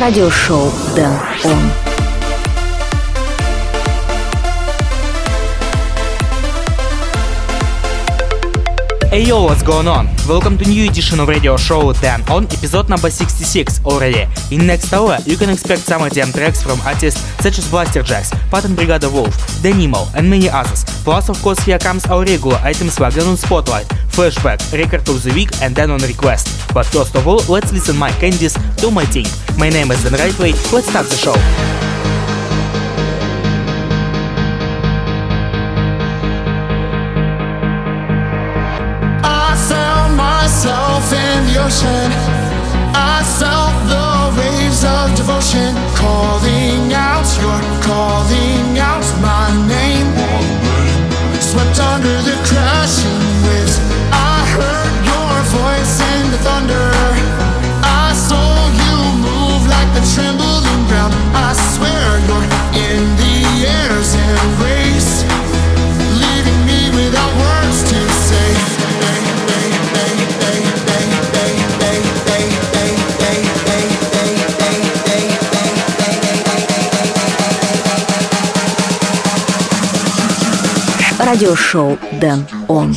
радиошоу Дэн Он. Hey yo, what's going on? Welcome to new edition of radio show Dan on episode number 66 already. In next hour, you can expect some EDM tracks from artists such as Blaster Blasterjaxx, Pattern Brigada Wolf, Danimo, and many others. Plus, of course, here comes our regular items like on Spotlight, Flashback, Record of the Week, and then on Request. But first of all, let's listen my candies, to My Thing. My name is Dan Rightway, let's start the show. In Радиошоу Дэн Он.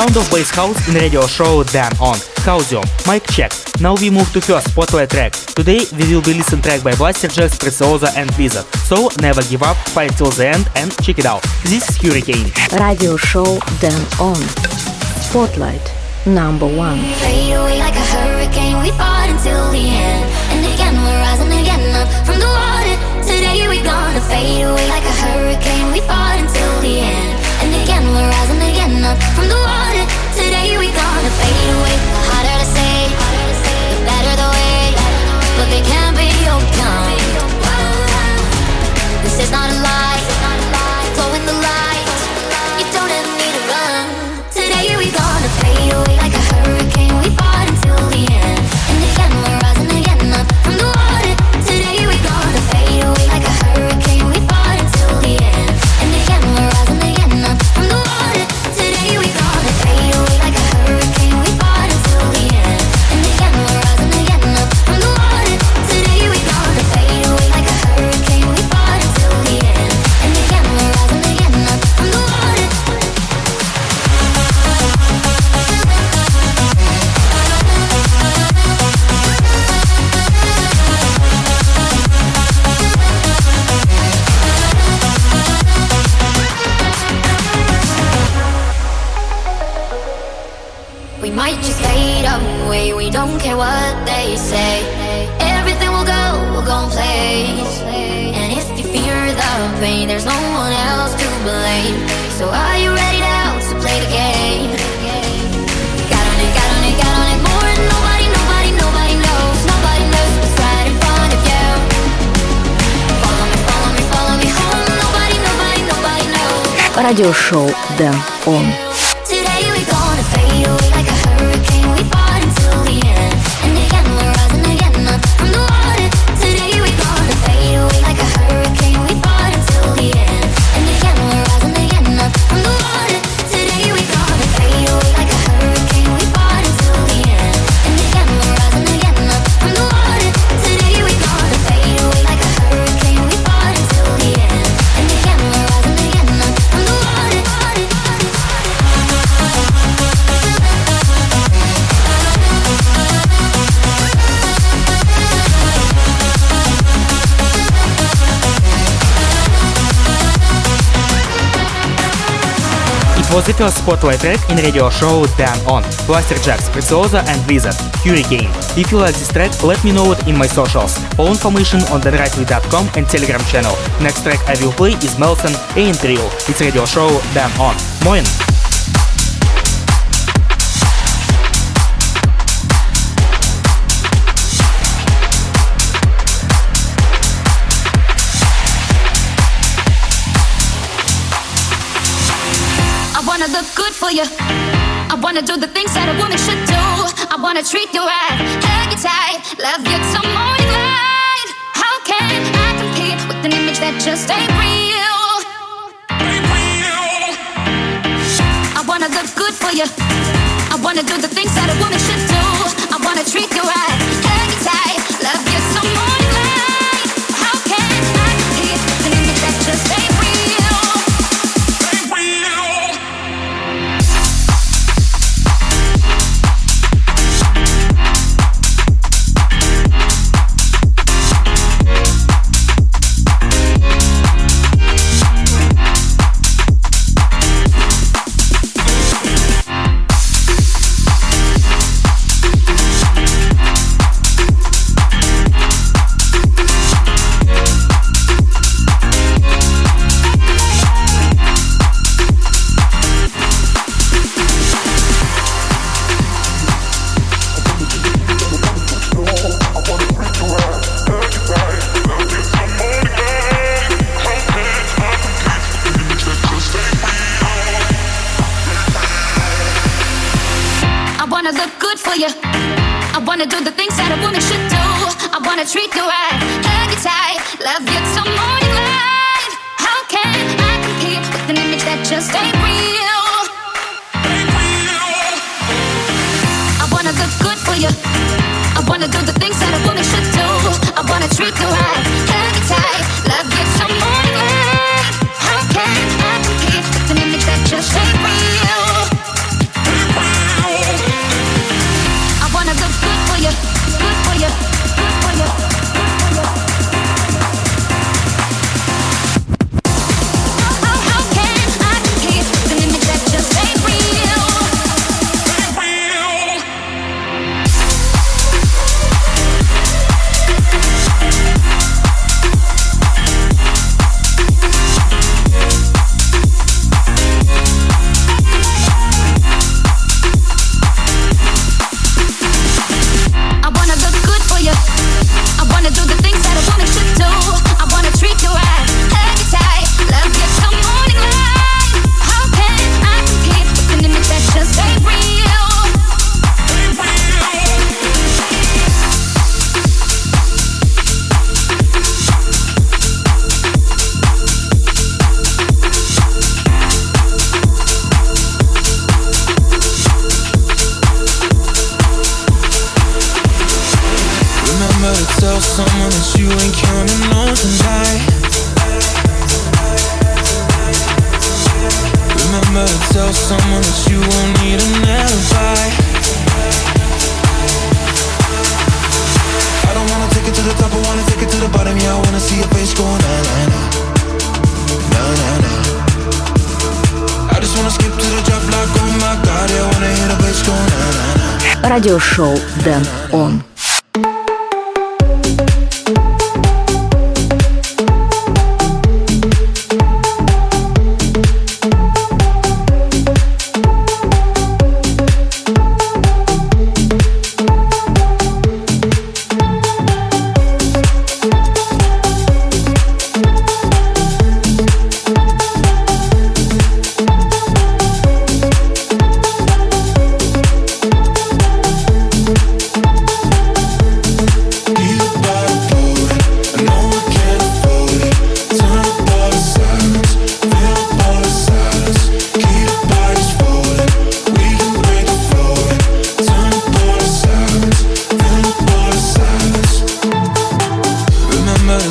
Sound of bass house in radio show Dan On. Causium, mic check. Now we move to first spotlight track. Today we will be listen track by Blasterjaxx, Preziosa and Wizard. So never give up, fight till the end and check it out. This is Hurricane. Radio show Dan On. Spotlight number one. Fade away like a hurricane, we fought until the end. And again, we're rising again up from the water. Today we're gonna fade away like a hurricane, we fought until the end. And again, we're rising again up from the water. Today we're gonna fade away. The harder to say, the better the way. But they can't be overcome. This is not a lie, glow in the So are you ready now to play the game? Got on it, got on it, got on it more. and Nobody, nobody, nobody knows. Nobody knows what's right in front of you. Follow me, follow me, follow me home. Nobody, nobody, nobody knows. Radio show Dan First spotlight track in radio show Dan On. jack's Preziosa and Wizard, Hurricane. If you like this track, let me know it in my socials. All information on danrightway.com and Telegram channel. Next track I will play is Melson and Trill. It's radio show Dan On. Moin! You. I wanna do the things that a woman should do. I wanna treat you right, hug you tight, love you till morning light. How can I compete with an image that just ain't real? I wanna look good for you. I wanna do the things that a woman should do. I wanna treat you right, control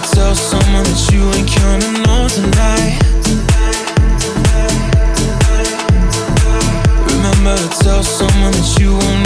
to tell someone that you ain't coming home tonight. Remember to tell someone that you won't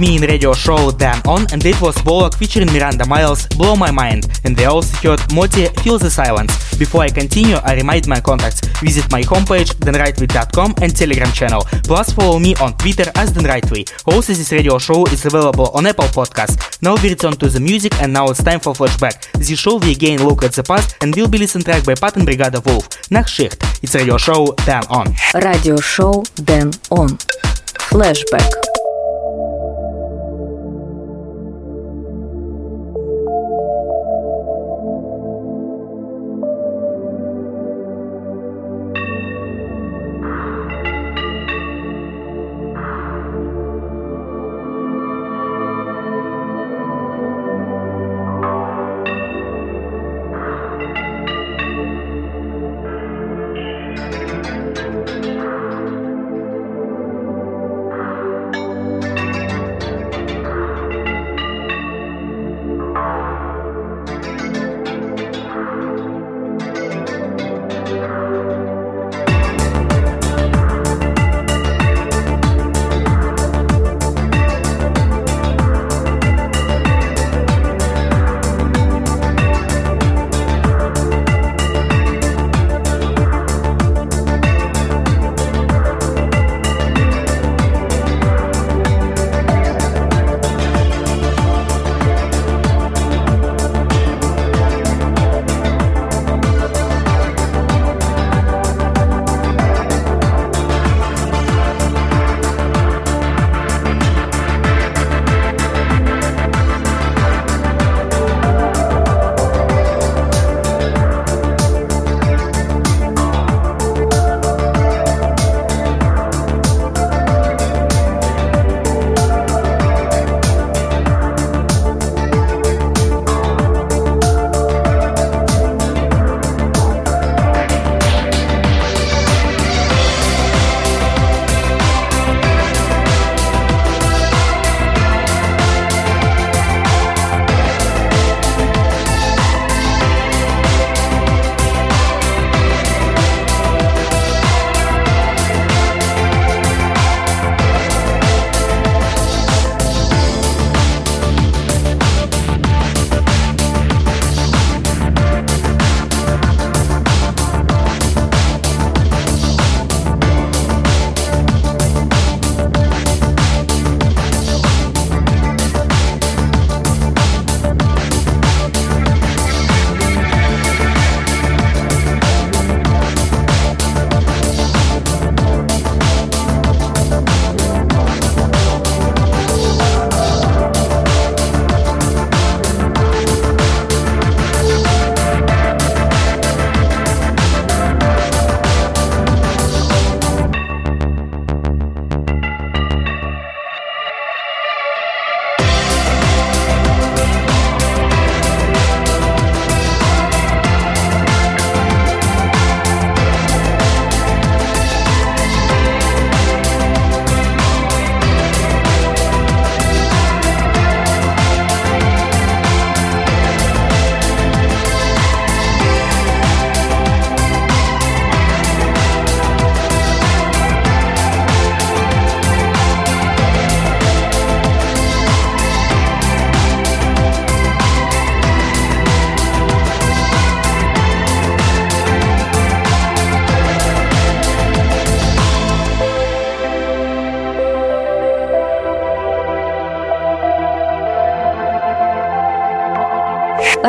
me in radio show Dan On, and it was Bollock featuring Miranda Miles, Blow My Mind, and they also heard Moti, Feel the Silence. Before I continue, I remind my contacts, visit my homepage, danrightway.com and Telegram channel, plus follow me on Twitter as danrightway. Also, this radio show is available on Apple Podcasts. Now we return to the music, and now it's time for flashback. This show we again look at the past, and will be listened track by Pat and Brigada Wolf. Next shift, it's radio show Dan On. Radio show Dan On. Flashback.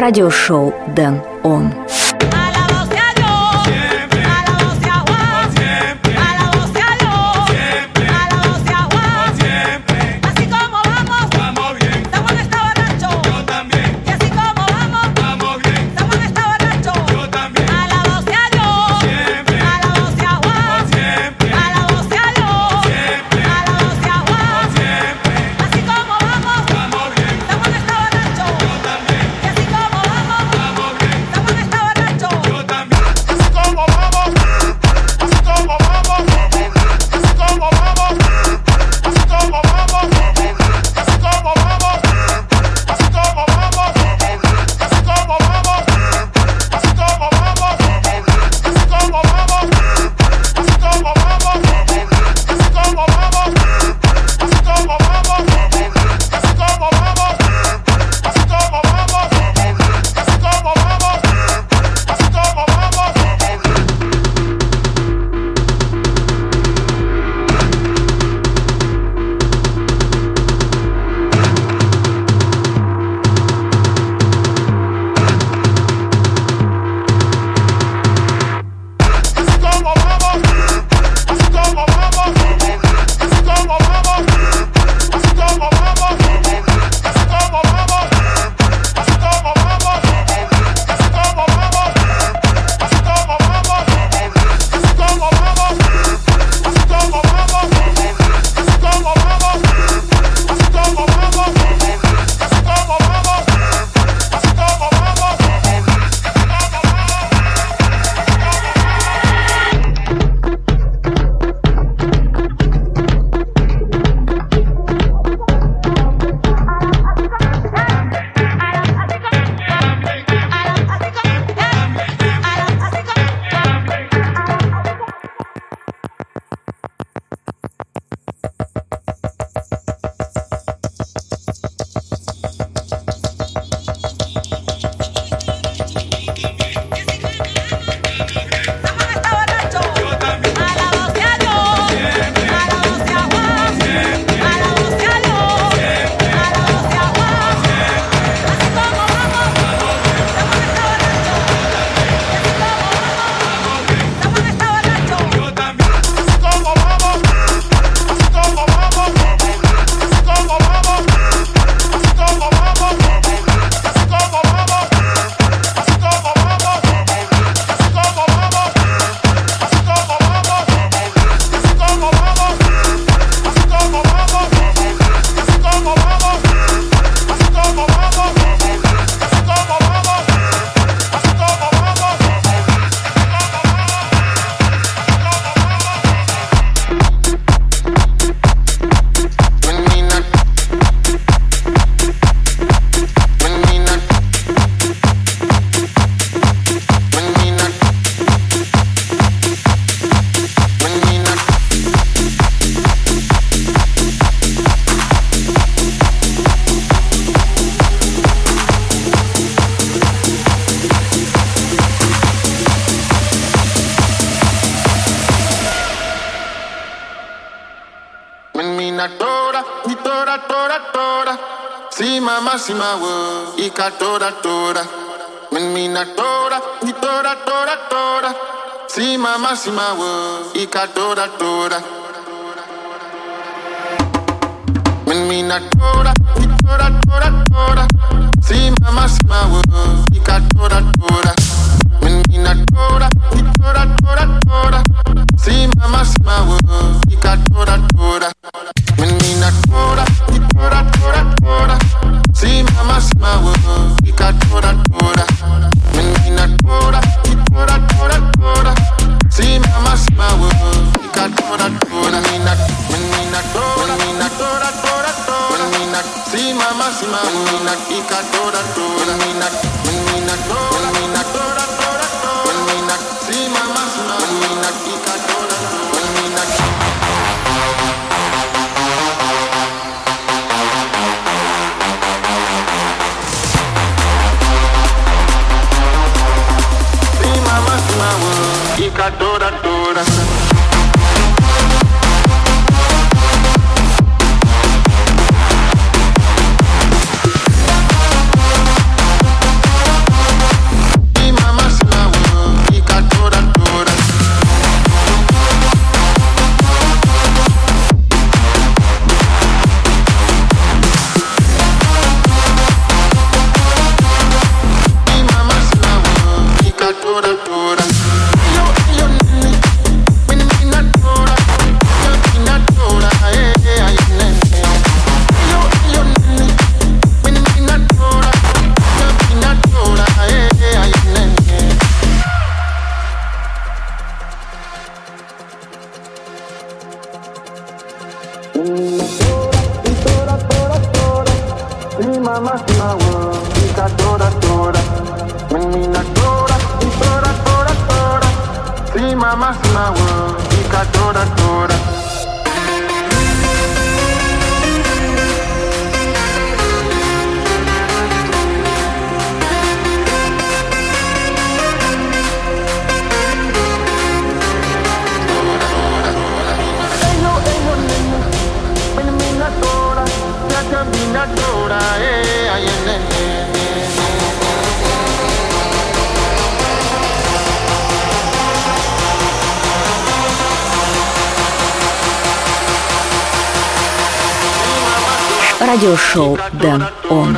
Радиошоу Дэн Он. fica toda, toda. Menina toda, toda, toda, toda. si mama, sim, mama, fica toda, toda. Menina toda, toda, toda, toda. si mama, sim, mama, fica toda, toda. Menina toda, toda, toda, toda. si mama, si mama, fica toda, toda. ni mama simawa Ika tora tora. Menina tora Y tora tora tora. Si mama simawa Ika tora tora. Natura, eh, ay, eh, радиошоу «Дэн Он».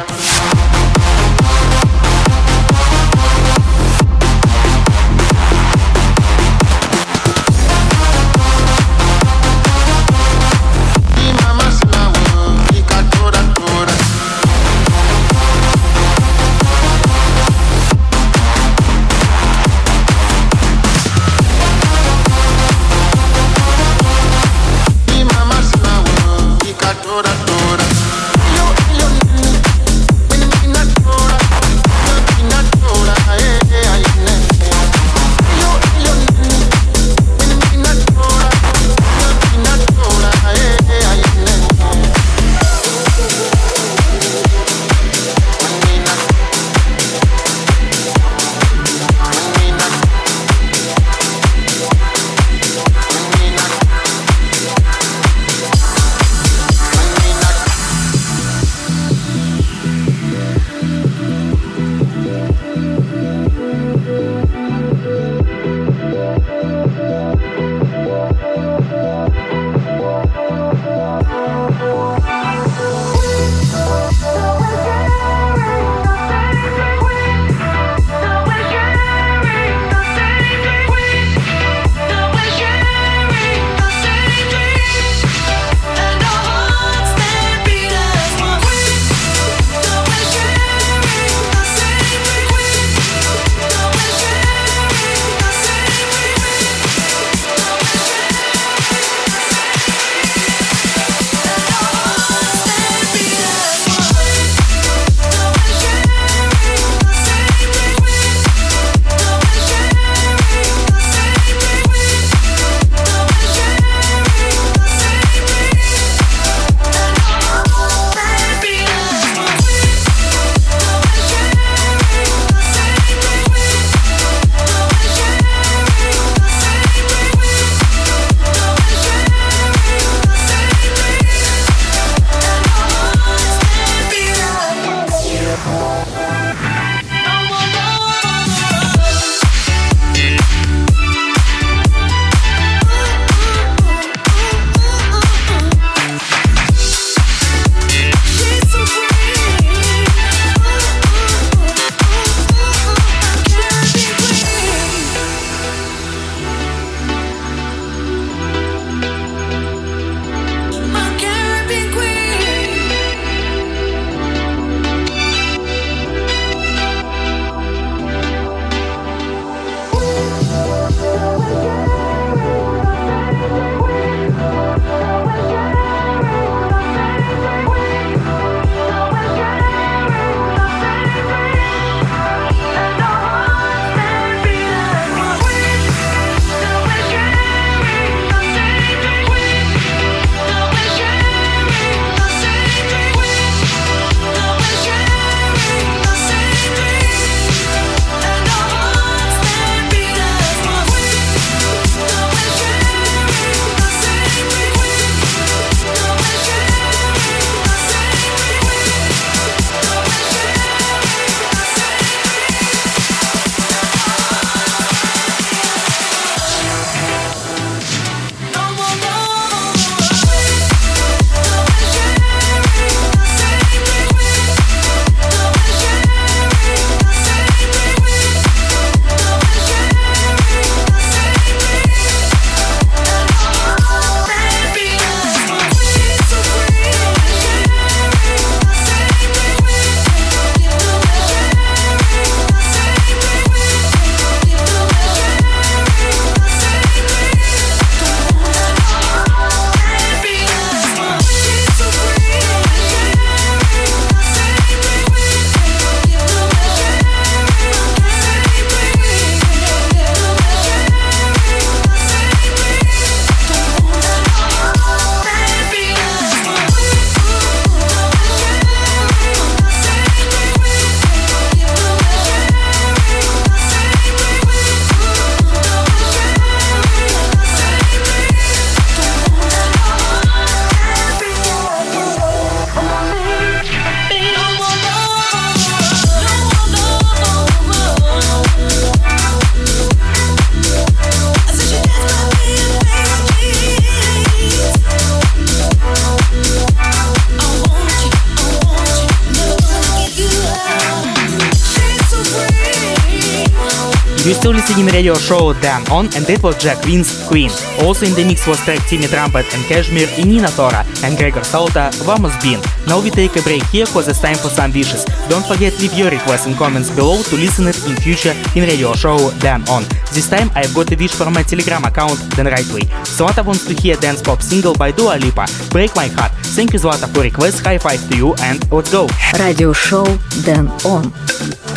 You're still listening radio show Dan On and that was Jack Vince Queen. Also in the mix was track Timmy Trumpet and KSHMR in Nina Tora and Gregor Salto Vamos Bean. Now we take a break here cause it's time for some wishes. Don't forget leave your requests and comments below to listen it in future in radio show Dan On. This time I've got a wish for my telegram account Dan Rightway. Zlata wants to hear dance pop single by Dua Lipa, Break My Heart. Thank you Zlata for request, high five to you and let's go. Radio show Dan On.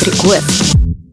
Request.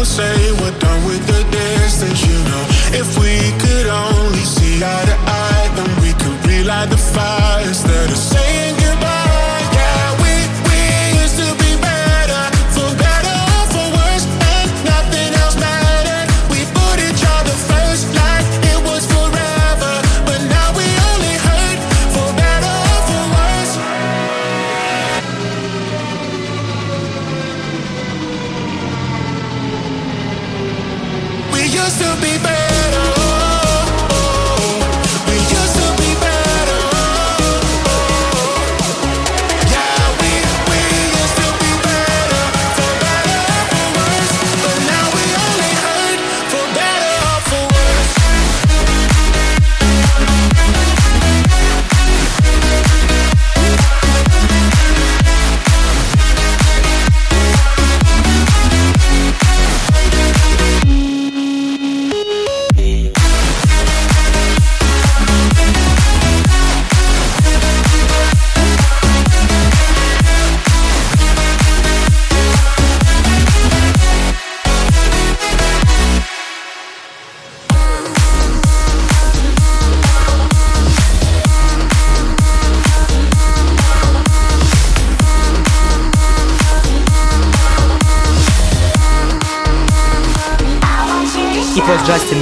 Don't say we're done with the distance, you know. If we could only see eye to eye, then we could relight the fires that are saying.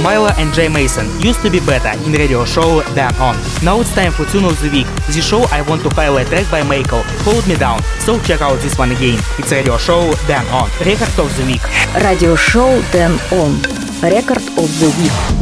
Milo and Jay Mason used to be better in radio show Dan On. Now it's time for tune of the week. This show I want to highlight track by Michael, Hold Me Down. So check out this one again. It's radio show Dan On. Record of the week. Radio show Dan On. Record of the week.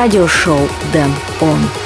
радиошоу «Дэн Он».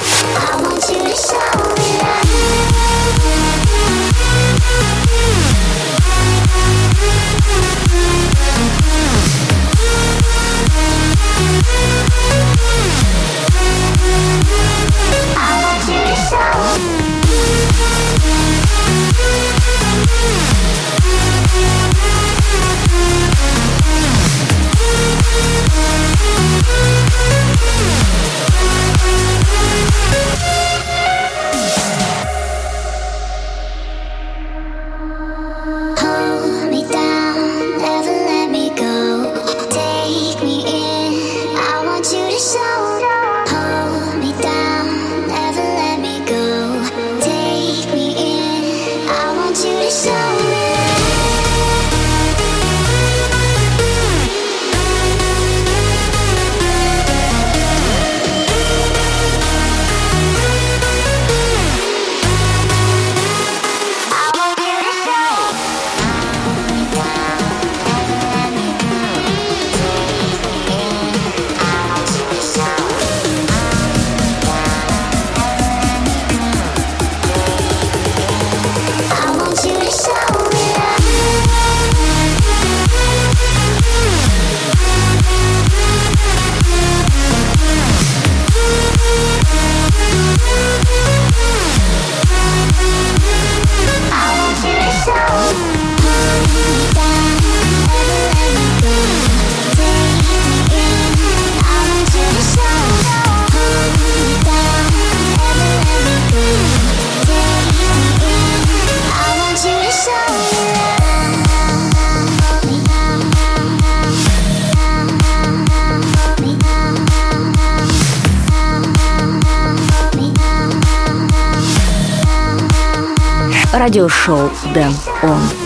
радиошоу «Дэн Он».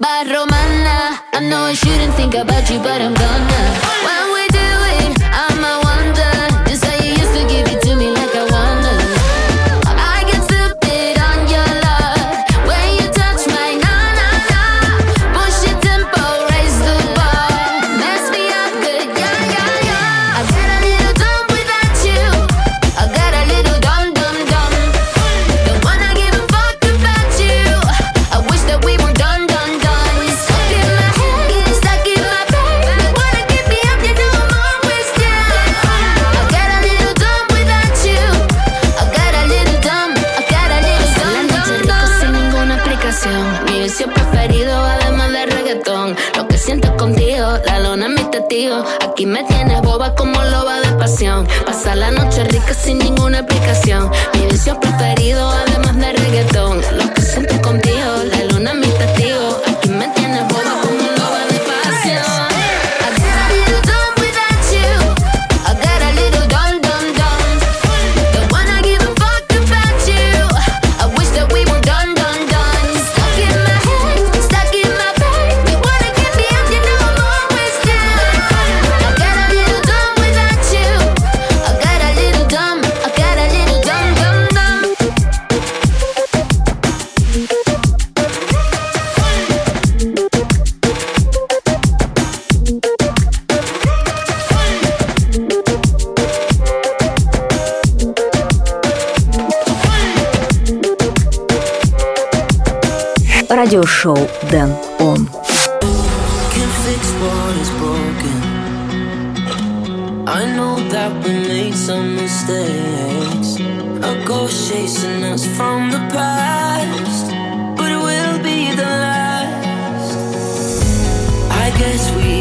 bad romana. I know I shouldn't think about you, but I'm gonna. шоу Дэн Он. I know that we made some mistakes. A ghost chasing us from the past, but it will be the last. I guess we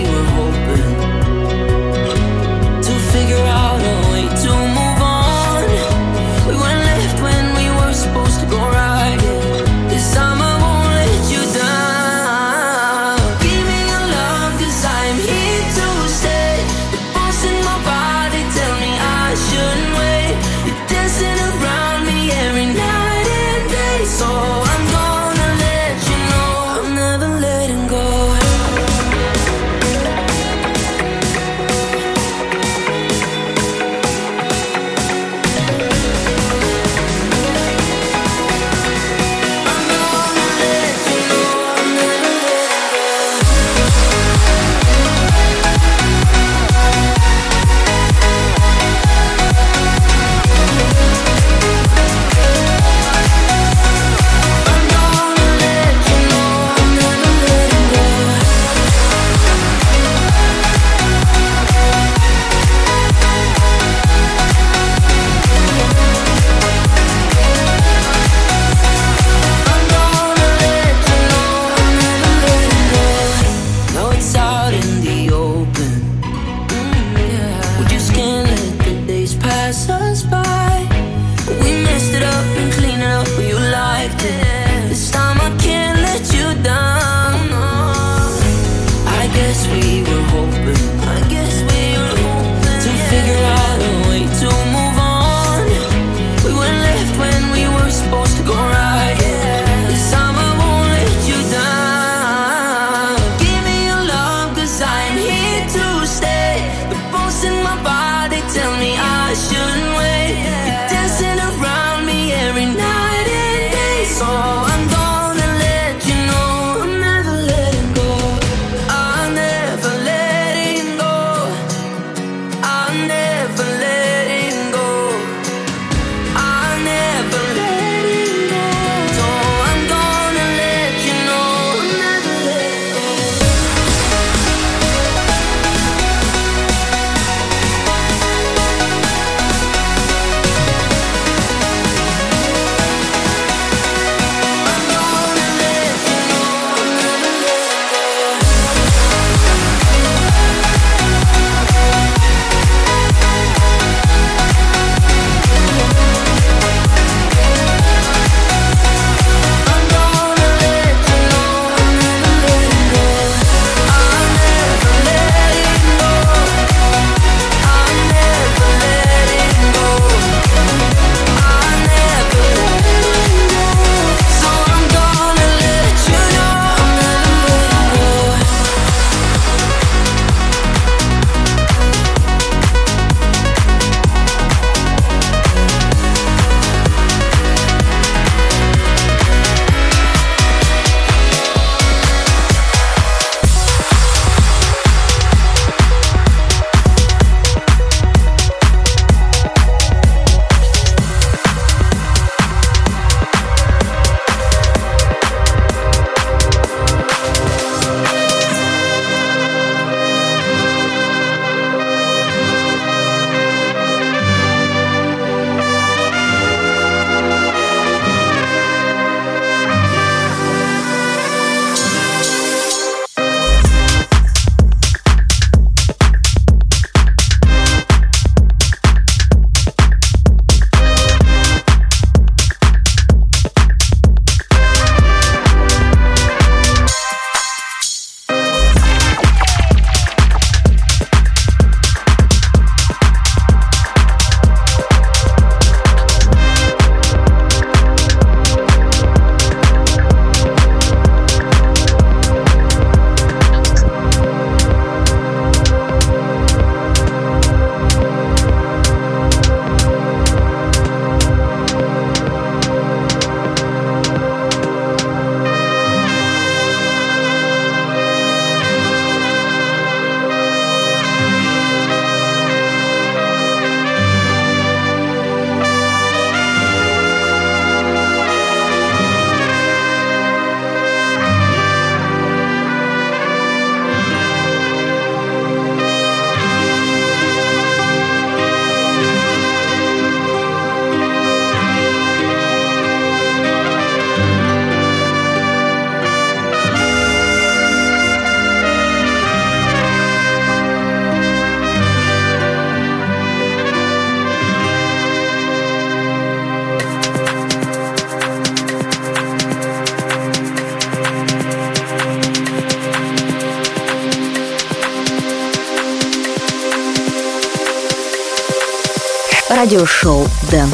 Радиошоу Дэн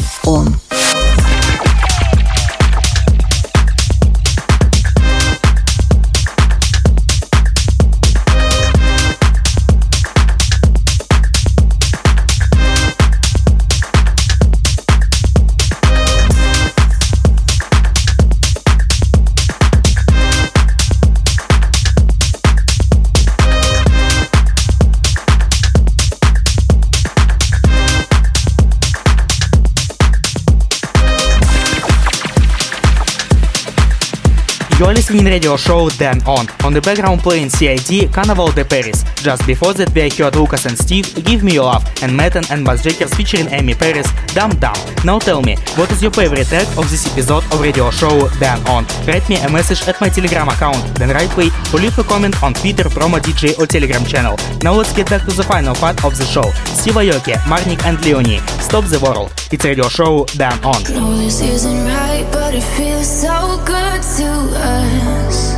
listening radio show Dan On. On the background playing CID Carnival de Paris. Just before that we heard Lucas and Steve Give Me Your Love and Metten and Bassjackers featuring Amy Paris Dumb Dumb. Now tell me, what is your favorite track of this episode of radio show Dan On? Write me a message at my telegram account Dan Rightway or leave a comment on Twitter, Promo DJ or Telegram channel. Now let's get back to the final part of the show. Steve Aoki, Marnik and Leonie. Stop the World. It's radio show Dan On. No, this isn't right, but it feels so good to us.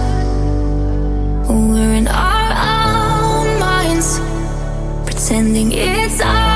Pretending it's all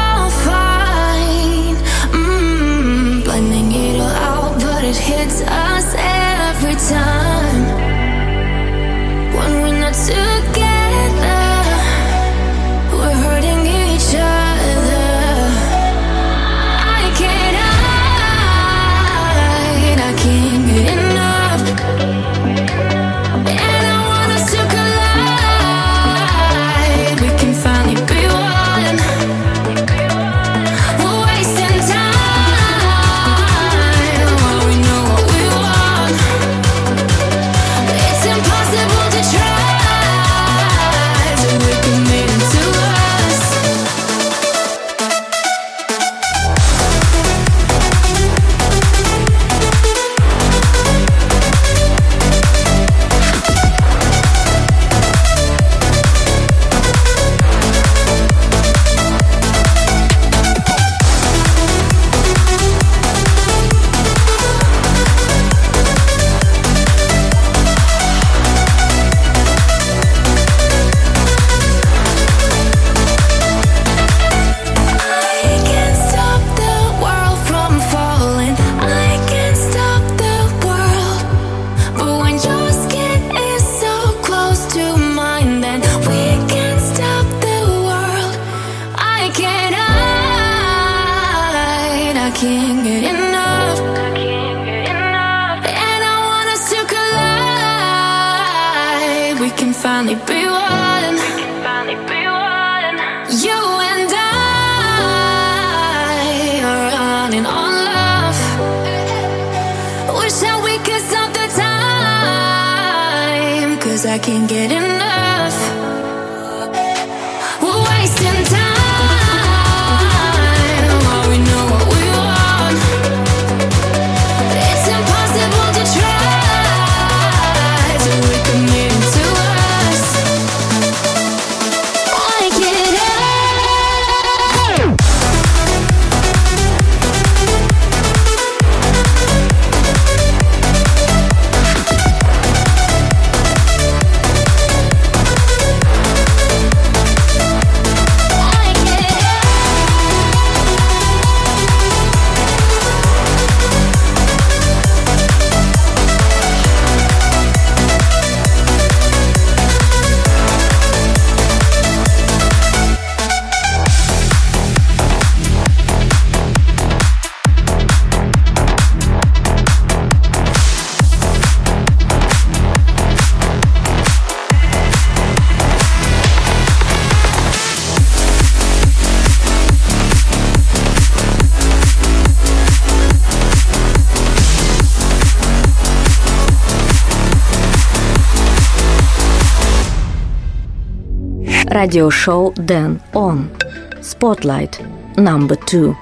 Radio show Dan On Spotlight number two.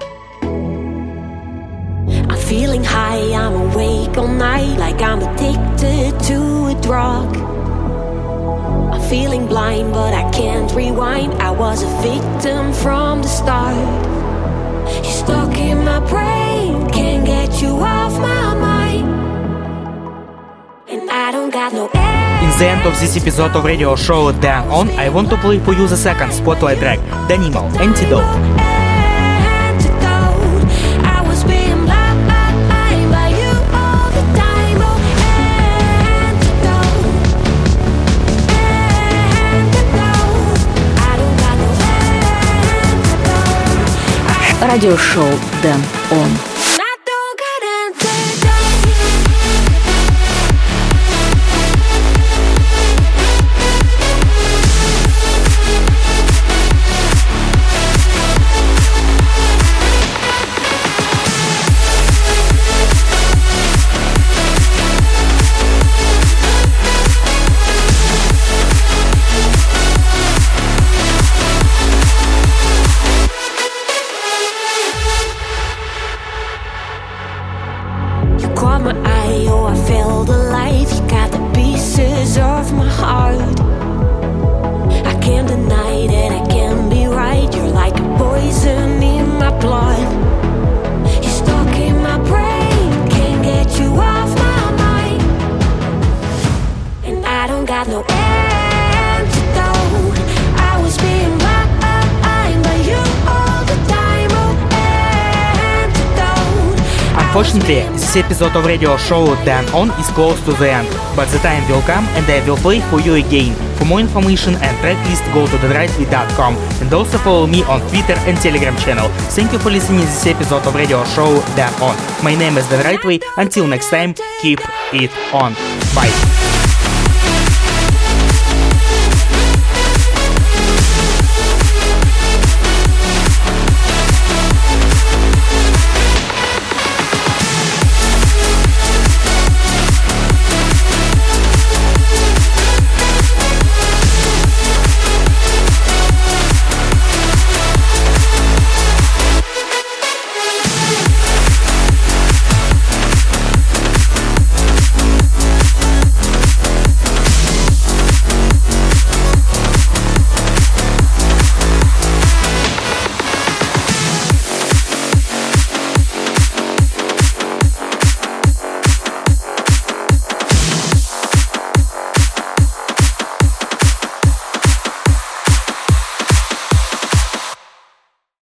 I'm feeling high, I'm awake all night, like I'm addicted to a drug. I'm feeling blind, but I can't rewind. I was a victim from the start. You're stuck in my brain, can't get you off my mind. And I don't got no in the end of this episode of radio show "Then On, I want to play for you the second spotlight track, Danimo, Antidote. радиошоу Дэн Он. This episode of radio show Dan On is close to the end, but the time will come and I will play for you again. For more information and tracklist, go to danrightway.com and also follow me on Twitter and Telegram channel. Thank you for listening this episode of radio show Dan On. My name is Dan Rightway. Until next time, keep it on. Bye.